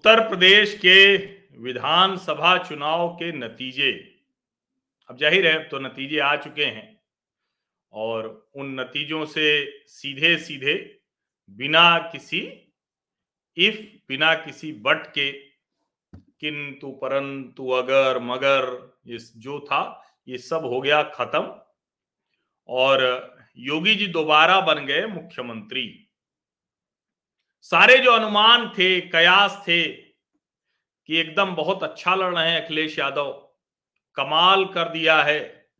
उत्तर प्रदेश के विधानसभा चुनाव के नतीजे। अब ज़ाहिर है तो नतीजे आ चुके हैं और उन नतीजों से सीधे सीधे बिना किसी इफ़, बिना किसी बट के, किंतु परंतु अगर, मगर, ये जो था, ये सब हो गया खत्म और योगी जी दोबारा बन गए मुख्यमंत्री। सारे जो अनुमान थे, कयास थे कि एकदम बहुत अच्छा लड़ रहे हैं अखिलेश यादव। कमाल कर दिया है।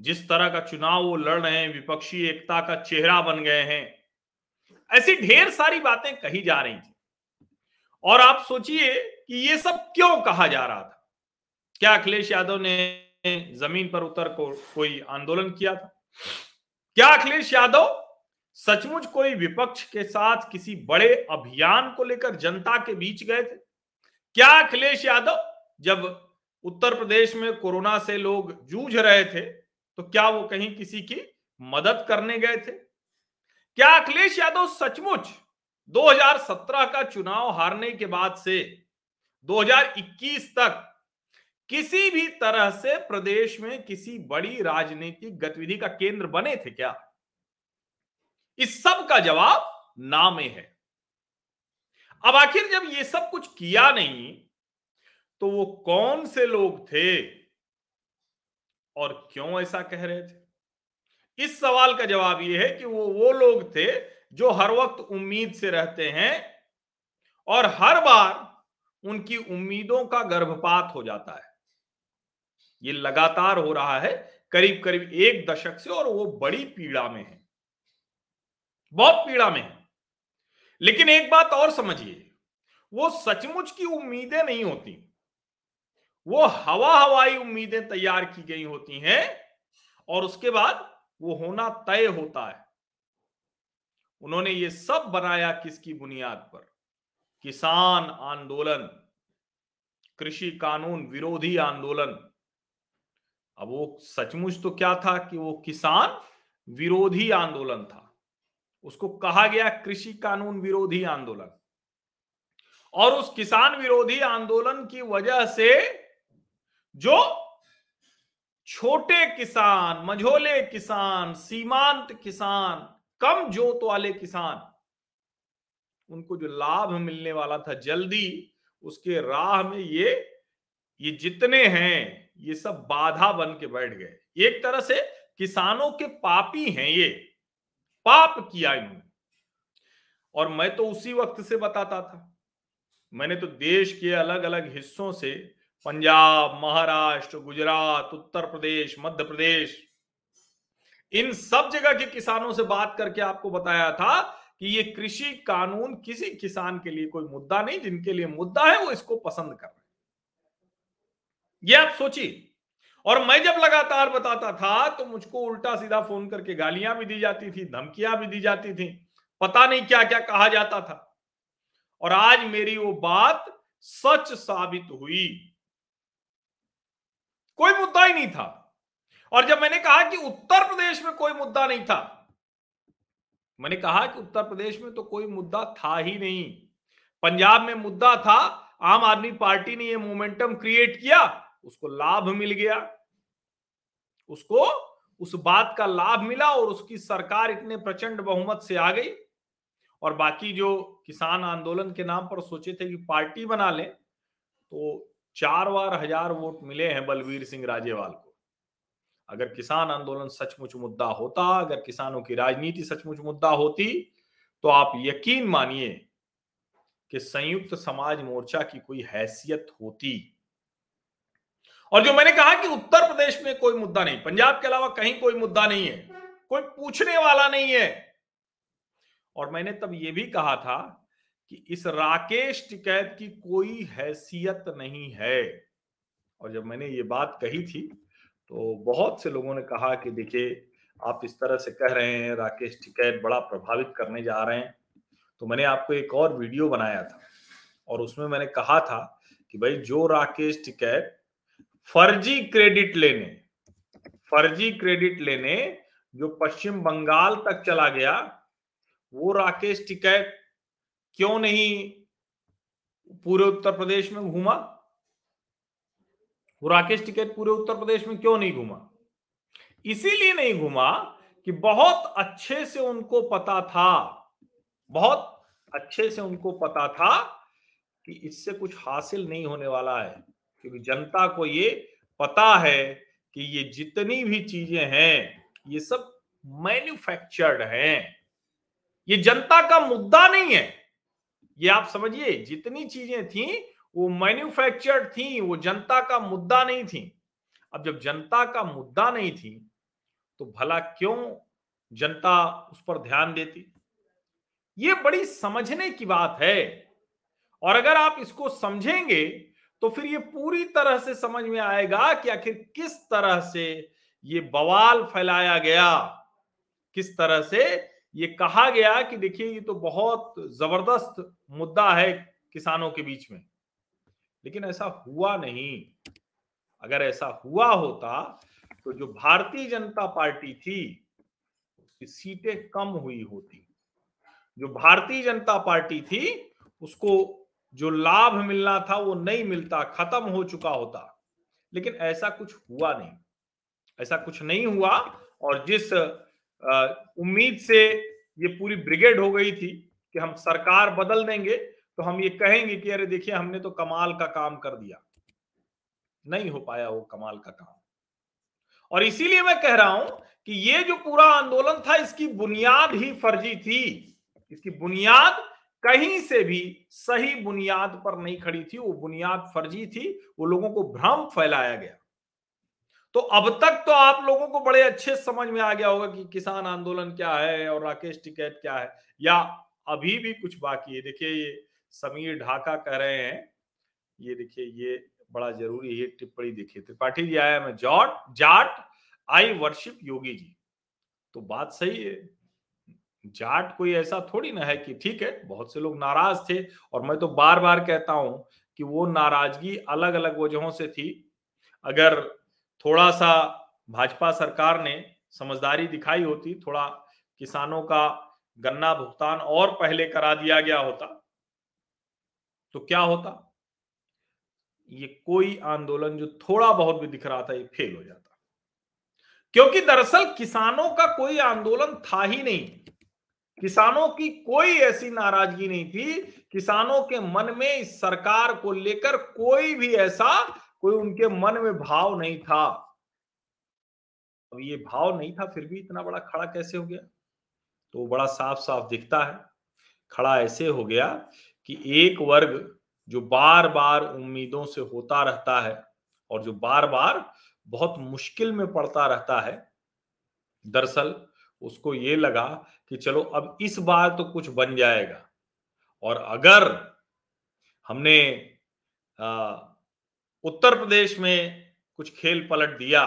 जिस तरह का चुनाव वो लड़ रहे हैं, विपक्षी एकता का चेहरा बन गए हैं। ऐसी ढेर सारी बातें कही जा रही थी। और आप सोचिए कि ये सब क्यों कहा जा रहा था? क्या अखिलेश यादव ने ज़मीन पर उतर को कोई आंदोलन किया था? क्या अखिलेश यादव सचमुच कोई विपक्ष के साथ किसी बड़े अभियान को लेकर जनता के बीच गए थे? क्या अखिलेश यादव, जब उत्तर प्रदेश में कोरोना से लोग जूझ रहे थे तो क्या वो कहीं किसी की मदद करने गए थे? क्या अखिलेश यादव सचमुच 2017 का चुनाव हारने के बाद से 2021 तक किसी भी तरह से प्रदेश में किसी बड़ी राजनीतिक गतिविधि का केंद्र बने थे क्या? इस सब का जवाब ना में है। अब आखिर जब ये सब कुछ किया नहीं तो वो कौन से लोग थे और क्यों ऐसा कह रहे थे? इस सवाल का जवाब यह है कि वो वो लोग थे जो हर वक्त उम्मीद से रहते हैं और हर बार उनकी उम्मीदों का गर्भपात हो जाता है। ये लगातार हो रहा है करीब करीब एक दशक से और वो बड़ी पीड़ा में है। बहुत पीड़ा में लेकिन एक बात और समझिए, वो सचमुच की उम्मीदें नहीं होती। वो हवा हवाई उम्मीदें तैयार की गई होती हैं और उसके बाद वो होना तय होता है। उन्होंने ये सब बनाया किसकी बुनियाद पर? किसान आंदोलन, कृषि कानून विरोधी आंदोलन। अब वो सचमुच तो क्या था कि वो किसान विरोधी आंदोलन था। उसको कहा गया कृषि कानून विरोधी आंदोलन। और उस किसान विरोधी आंदोलन की वजह से जो छोटे किसान, मझोले किसान, सीमांत किसान, कम जोत वाले किसान, उनको जो लाभ मिलने वाला था जल्दी, उसके राह में ये ये जितने हैं, ये सब बाधा बन के बैठ गए। एक तरह से किसानों के पापी हैं ये। पाप किया इन्होंने। और मैं तो उसी वक्त से बताता था। मैंने तो देश के अलग अलग हिस्सों से पंजाब, महाराष्ट्र, गुजरात, उत्तर प्रदेश, मध्य प्रदेश इन सब जगह के किसानों से बात करके आपको बताया था कि ये कृषि कानून किसी किसान के लिए कोई मुद्दा नहीं, जिनके लिए मुद्दा है, वो इसको पसंद कर रहे ये आप सोचिए। और मैं जब लगातार बताता था तो मुझको उल्टा सीधा फ़ोन करके गालियाँ भी दी जाती थी, धमकियाँ भी दी जाती थी। पता नहीं क्या क्या कहा जाता था। और आज मेरी वो बात सच साबित हुई। कोई मुद्दा ही नहीं था। और जब मैंने कहा कि उत्तर प्रदेश में कोई मुद्दा नहीं था, मैंने कहा कि उत्तर प्रदेश में तो कोई मुद्दा था ही नहीं। पंजाब में मुद्दा था, आम आदमी पार्टी ने ये मोमेंटम क्रिएट किया उसको लाभ मिल गया। उसको, उस बात का लाभ मिला और उसकी सरकार इतने प्रचंड बहुमत से आ गई। और बाकी जो किसान आंदोलन के नाम पर सोचे थे कि पार्टी बना ले तो चार बार हज़ार वोट मिले हैं बलवीर सिंह राजेवाल को। अगर किसान आंदोलन सचमुच मुद्दा होता, अगर किसानों की राजनीति सचमुच मुद्दा होती तो आप यकीन मानिए कि संयुक्त समाज मोर्चा की कोई हैसियत होती। और जो मैंने कहा कि उत्तर प्रदेश में कोई मुद्दा नहीं, पंजाब के अलावा कहीं कोई मुद्दा नहीं है, कोई पूछने वाला नहीं है। और मैंने तब यह भी कहा था कि इस राकेश टिकैत की कोई हैसियत नहीं है। और जब मैंने ये बात कही थी तो बहुत से लोगों ने कहा कि देखिए, आप इस तरह से कह रहे हैं, राकेश टिकैत बड़ा प्रभावित करने जा रहे हैं। तो मैंने आपको एक और वीडियो बनाया था, और उसमें मैंने कहा था कि भाई, जो राकेश टिकैत फर्जी क्रेडिट लेने, फर्जी क्रेडिट लेने जो पश्चिम बंगाल तक चला गया, वो राकेश टिकैत क्यों नहीं पूरे उत्तर प्रदेश में घूमा? वो राकेश टिकैत पूरे उत्तर प्रदेश में क्यों नहीं घूमा? इसीलिए नहीं घूमा कि बहुत अच्छे से उनको पता था, बहुत अच्छे से उनको पता था कि इससे कुछ हासिल नहीं होने वाला है। क्योंकि जनता को ये पता है कि ये जितनी भी चीज़ें हैं, ये सब मैन्युफैक्चर्ड हैं। ये जनता का मुद्दा नहीं है। ये आप समझिए, जितनी चीज़ें थी, वो मैन्युफैक्चर्ड थी, वो जनता का मुद्दा नहीं थी। अब जब जनता का मुद्दा नहीं थी तो भला क्यों जनता उस पर ध्यान देती? ये बड़ी समझने की बात है। और अगर आप इसको समझेंगे तो फिर ये पूरी तरह से समझ में आएगा कि आखिर किस तरह से ये बवाल फैलाया गया। किस तरह से ये कहा गया कि देखिए, ये तो बहुत ज़बरदस्त मुद्दा है किसानों के बीच में। लेकिन ऐसा हुआ नहीं। अगर ऐसा हुआ होता तो जो भारतीय जनता पार्टी थी, उसकी सीटें कम हुई होती। जो भारतीय जनता पार्टी थी, उसको जो लाभ मिलना था वो नहीं मिलता, खत्म हो चुका होता। लेकिन ऐसा कुछ हुआ नहीं। ऐसा कुछ नहीं हुआ और जिस उम्मीद से ये पूरी ब्रिगेड हो गई थी कि हम सरकार बदल देंगे तो हम ये कहेंगे कि, अरे, देखिए, हमने तो कमाल का काम कर दिया। नहीं हो पाया वो कमाल का काम। और इसीलिए मैं कह रहा हूँ कि ये जो पूरा आंदोलन था, इसकी बुनियाद ही फर्जी थी। इसकी बुनियाद कहीं से भी सही बुनियाद पर नहीं खड़ी थी, वो बुनियाद फर्जी थी, वो लोगों को भ्रम फैलाया गया। तो अब तक तो आप लोगों को बड़े अच्छे समझ में आ गया होगा कि किसान आंदोलन क्या है और राकेश टिकैत क्या है, या अभी भी कुछ बाकी है। देखिए, ये समीर ढाका कह रहे हैं, ये देखिए, ये बड़ा ज़रूरी है, टिप्पणी देखिए। त्रिपाठी जी आया मैं जॉट, जाट, आई वर्शिप योगी जी। तो बात सही है। जाट कोई ऐसा थोड़ी ना है कि ठीक है, बहुत से लोग नाराज़ थे और मैं तो बार बार कहता हूँ कि वो नाराज़गी अलग अलग वजहों से थी। अगर थोड़ा सा भाजपा सरकार ने समझदारी दिखाई होती, थोड़ा किसानों का गन्ना भुगतान और पहले करा दिया गया होता तो क्या होता? ये कोई आंदोलन जो थोड़ा बहुत भी दिख रहा था, ये फेल हो जाता। क्योंकि दरअसल किसानों का कोई आंदोलन था ही नहीं। किसानों की कोई ऐसी नाराज़गी नहीं थी। किसानों के मन में इस सरकार को लेकर कोई भी ऐसा, कोई उनके मन में भाव नहीं था। अब ये भाव नहीं था, फिर भी इतना बड़ा खड़ा कैसे हो गया? तो बड़ा साफ़ साफ़ दिखता है। खड़ा ऐसे हो गया कि एक वर्ग जो बार बार उम्मीदों से होता रहता है और जो बार बार बहुत मुश्किल में पड़ता रहता है, दरअसल उसको ये लगा कि चलो अब इस बार तो कुछ बन जाएगा। और अगर हमने आ, उत्तर प्रदेश में कुछ खेल पलट दिया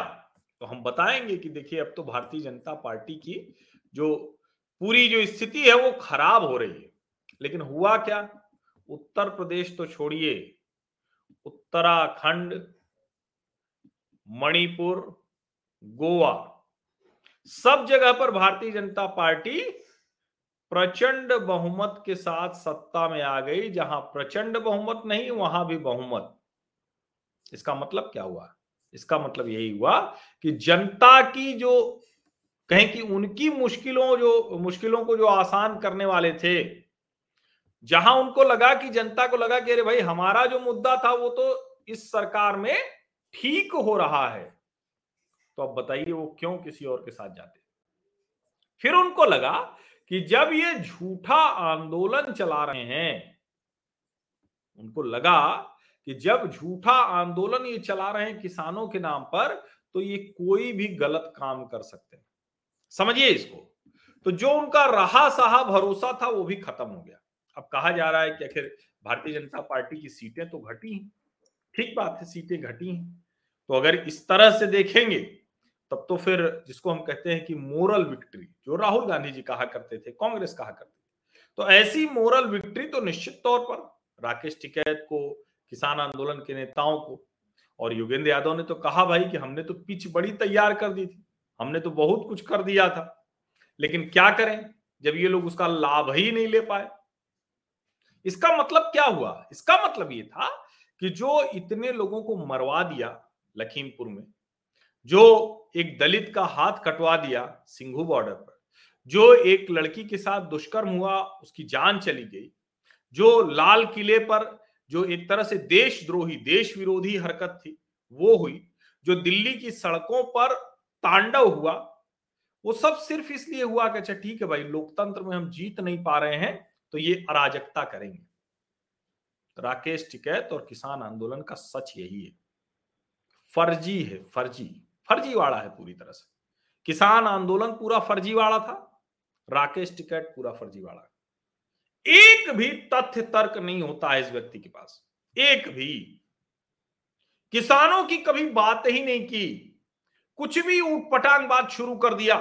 तो हम बताएँगे कि देखिए अब तो भारतीय जनता पार्टी की जो पूरी जो स्थिति है वो खराब हो रही है। लेकिन हुआ क्या? उत्तर प्रदेश तो छोड़िए। उत्तराखंड मणिपुर गोवा सब जगह पर भारतीय जनता पार्टी प्रचंड बहुमत के साथ सत्ता में आ गई। जहाँ प्रचंड बहुमत नहीं, वहाँ भी बहुमत। इसका मतलब क्या हुआ? इसका मतलब यही हुआ कि जनता की जो, कहें कि उनकी मुश्किलों, जो मुश्किलों को जो आसान करने वाले थे, जहाँ उनको लगा कि जनता को लगा कि अरे भाई, हमारा जो मुद्दा था वो तो इस सरकार में ठीक हो रहा है। तो अब बताइए वो क्यों किसी और के साथ जाते फिर उनको लगा कि जब ये झूठा आंदोलन चला रहे हैं, उनको लगा कि जब झूठा आंदोलन ये चला रहे हैं किसानों के नाम पर तो ये कोई भी गलत काम कर सकते हैं। समझिए इसको। तो जो उनका रहा सहा भरोसा था, वो भी खत्म हो गया। अब कहा जा रहा है कि आखिर भारतीय जनता पार्टी की सीटें तो घटी हैं। ठीक बात है, सीटें घटी हैं। तो अगर इस तरह से देखेंगे तब तो फिर जिसको हम कहते हैं कि मोरल विक्ट्री, जो राहुल गांधी जी कहा करते थे, कांग्रेस कहा करते थे। तो ऐसी मोरल विक्ट्री तो निश्चित तौर पर राकेश टिकैत को, किसान आंदोलन के नेताओं को और योगेंद्र यादव ने तो कहा भाई कि हमने तो पिच बड़ी तैयार कर दी थी, हमने तो बहुत कुछ कर दिया था। लेकिन क्या करें जब ये लोग उसका लाभ ही नहीं ले पाए? इसका मतलब क्या हुआ? इसका मतलब ये था कि जो इतने लोगों को मरवा दिया लखीमपुर में जो एक दलित का हाथ कटवा दिया सिंघू बॉर्डर पर, जो एक लड़की के साथ दुष्कर्म हुआ, उसकी जान चली गई, जो लाल किले पर, जो एक तरह से देशद्रोही देश विरोधी हरकत थी, वो हुई, जो दिल्ली की सड़कों पर तांडव हुआ, वो सब सिर्फ़ इसलिए हुआ कि अच्छा ठीक है भाई, लोकतंत्र में हम जीत नहीं पा रहे हैं तो ये अराजकता करेंगे। राकेश टिकैत और किसान आंदोलन का सच यही है। फर्जी है, फर्जी। फर्जीवाड़ा है पूरी तरह से। किसान आंदोलन पूरा फर्जीवाड़ा था, राकेश टिकैत पूरा फर्जीवाड़ा। एक भी तथ्य तर्क नहीं होता है इस व्यक्ति के पास, एक भी। किसानों की कभी बात ही नहीं की, कुछ भी ऊटपटांग बात शुरू कर दिया।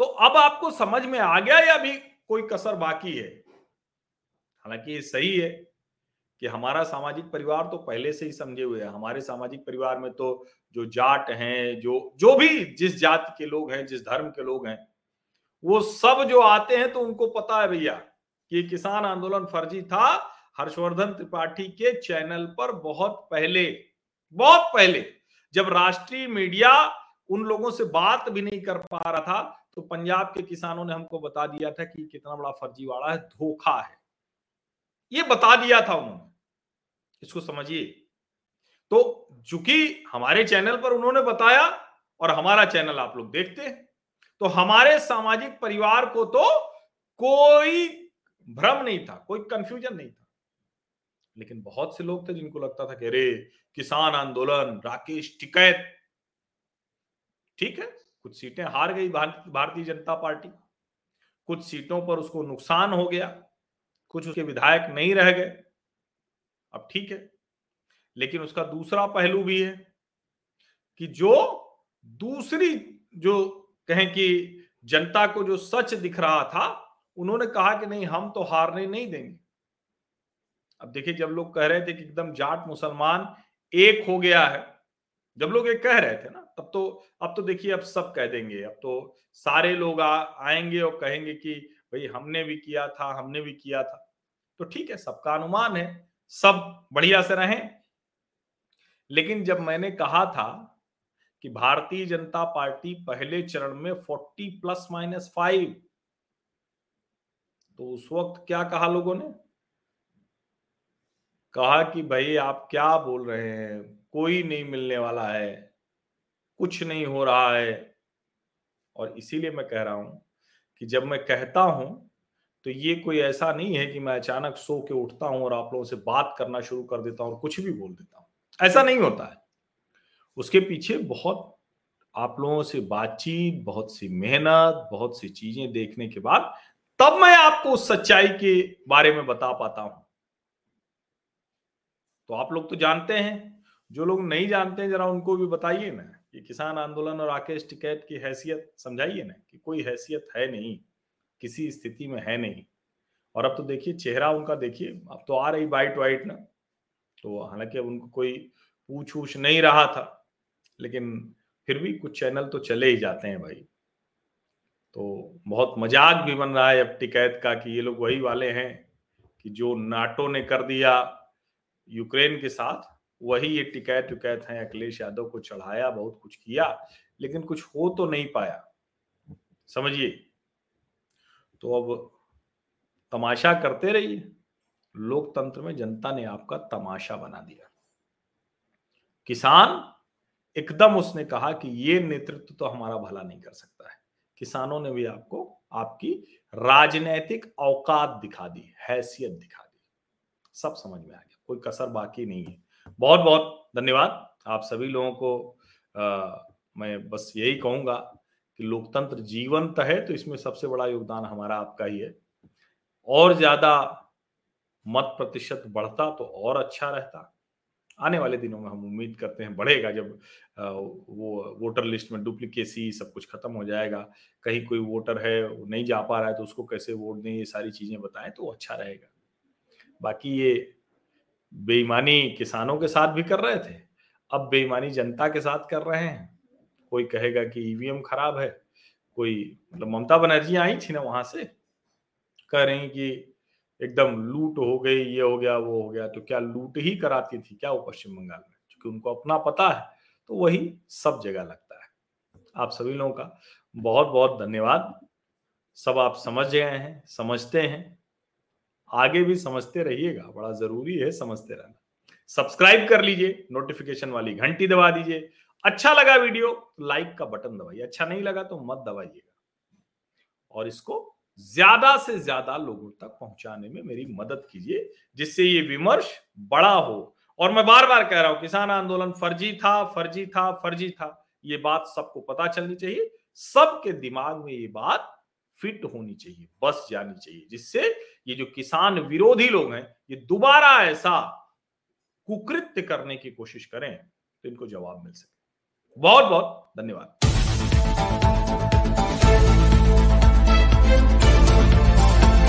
तो अब आपको समझ में आ गया या भी कोई कसर बाकी है? हालाँकि ये सही है कि हमारा सामाजिक परिवार तो पहले से ही समझे हुए है। हमारे सामाजिक परिवार में तो जो जाट हैं, जो जो भी जिस जाति के लोग हैं, जिस धर्म के लोग हैं, वो सब जो आते हैं तो उनको पता है भैया कि किसान आंदोलन फर्जी था। हर्षवर्धन त्रिपाठी के चैनल पर बहुत पहले बहुत पहले जब राष्ट्रीय मीडिया उन लोगों से बात भी नहीं कर पा रहा था तो पंजाब के किसानों ने हमको बता दिया था कि कितना बड़ा फर्जीवाड़ा है, धोखा है। ये बता दिया था उन्होंने। इसको समझिए। तो चूँकि हमारे चैनल पर उन्होंने बताया और हमारा चैनल आप लोग देखते हैं तो हमारे सामाजिक परिवार को तो कोई भ्रम नहीं था, कोई कंफ्यूजन नहीं था। लेकिन बहुत से लोग थे जिनको लगता था कि अरे, किसान आंदोलन, राकेश टिकैत। ठीक है, कुछ सीटें हार गई भारतीय जनता पार्टी। कुछ सीटों पर उसको नुकसान हो गया। कुछ उसके विधायक नहीं रह गए। अब ठीक है लेकिन उसका दूसरा पहलू भी है कि जो दूसरी जो कहें कि जनता को जो सच दिख रहा था उन्होंने कहा कि नहीं हम तो हारने नहीं देंगे। अब देखिए जब लोग कह रहे थे कि एकदम जाट मुसलमान एक हो गया है जब लोग एक कह रहे थे ना तब तो अब तो देखिए अब सब कह देंगे। अब तो सारे लोग आ, आएँगे और कहेंगे कि भाई, हमने भी किया था, हमने भी किया था। तो ठीक है, सबका अनुमान है, सब बढ़िया से रहें। लेकिन जब मैंने कहा था कि भारतीय जनता पार्टी पहले चरण में 40 प्लस माइनस फाइव तो उस वक्त क्या कहा लोगों ने? कहा कि भाई, आप क्या बोल रहे हैं? कोई नहीं मिलने वाला है, कुछ नहीं हो रहा है। और इसीलिए मैं कह रहा हूँ कि जब मैं कहता हूँ तो ये कोई ऐसा नहीं है कि मैं अचानक सो के उठता हूँ और आप लोगों से बात करना शुरू कर देता हूँ और कुछ भी बोल देता हूँ। ऐसा नहीं होता है। उसके पीछे बहुत आप लोगों से बातचीत, बहुत सी मेहनत, बहुत सी चीज़ें देखने के बाद तब मैं आपको उस सच्चाई के बारे में बता पाता हूँ। तो आप लोग तो जानते हैं। जो लोग नहीं जानते हैं, जरा उनको भी बताइए ना। कि किसान आंदोलन और राकेश टिकैत की हैसियत, समझाइए ना कि कोई हैसियत है नहीं, किसी स्थिति में है नहीं। और अब तो देखिए, चेहरा उनका देखिए, अब तो आ रही वाइट वाइट ना तो हालाँकि अब उनको कोई पूछ उछ नहीं रहा था, लेकिन फिर भी कुछ चैनल तो चले ही जाते हैं भाई। तो बहुत मज़ाक भी बन रहा है अब टिकैत का कि ये लोग वही वाले हैं कि जो नाटो ने कर दिया यूक्रेन के साथ वही ये टिकैत टुकैत हैं, अखिलेश यादव को चढ़ाया, बहुत कुछ किया, लेकिन कुछ हो तो नहीं पाया। समझिए? तो अब तमाशा करते रहिए। लोकतंत्र में जनता ने आपका तमाशा बना दिया। किसान, एकदम उसने कहा कि ये नेतृत्व तो हमारा भला नहीं कर सकता है। किसानों ने भी आपको, आपकी राजनैतिक औकात दिखा दी, हैसियत दिखा दी। सब समझ में आ गया, कोई कसर बाकी नहीं है। बहुत बहुत धन्यवाद। आप सभी लोगों को आ, मैं बस यही कहूँगा कि लोकतंत्र जीवंत है तो इसमें सबसे बड़ा योगदान हमारा आपका ही है। और ज़्यादा मत प्रतिशत बढ़ता तो और अच्छा रहता। आने वाले दिनों में हम उम्मीद करते हैं बढ़ेगा जब वो वोटर लिस्ट में डुप्लीकेसी सब कुछ खत्म हो जाएगा। कहीं कोई वोटर है वो नहीं जा पा रहा है तो उसको कैसे वोट दें ये सारी चीज़ें बताएँ तो अच्छा रहेगा। बाकी ये बेईमानी किसानों के साथ भी कर रहे थे। अब बेईमानी जनता के साथ कर रहे हैं। कोई कहेगा कि ईवीएम खराब है, कोई मतलब ममता बनर्जी आई थी ना वहाँ से, कह रही कि एकदम लूट हो गई, ये हो गया, वो हो गया तो क्या लूट ही कराती थी क्या वो पश्चिम बंगाल में? क्योंकि उनको अपना पता है तो वही सब जगह लगता है। आप सभी लोगों का बहुत बहुत धन्यवाद। सब आप समझ गए हैं, समझते हैं आगे भी समझते रहिएगा, बड़ा ज़रूरी है समझते रहना। सब्सक्राइब कर लीजिए नोटिफिकेशन वाली घंटी दबा दीजिए। अच्छा लगा वीडियो तो लाइक का बटन दबाइए। अच्छा नहीं लगा तो मत दबाइएगा। और इसको ज़्यादा से ज़्यादा लोगों तक पहुँचाने में मेरी मदद कीजिए, जिससे ये विमर्श बड़ा हो। और मैं बार बार कह रहा हूँ, किसान आंदोलन फर्जी था फर्जी था फर्जी था। ये बात सबको पता चलनी चाहिए। सबके दिमाग में ये बात फिट होनी चाहिए, बस जानी चाहिए, जिससे ये जो किसान विरोधी लोग हैं, ये दोबारा ऐसा कुकृत्य करने की कोशिश करें तो इनको जवाब मिल सके। बहुत बहुत धन्यवाद।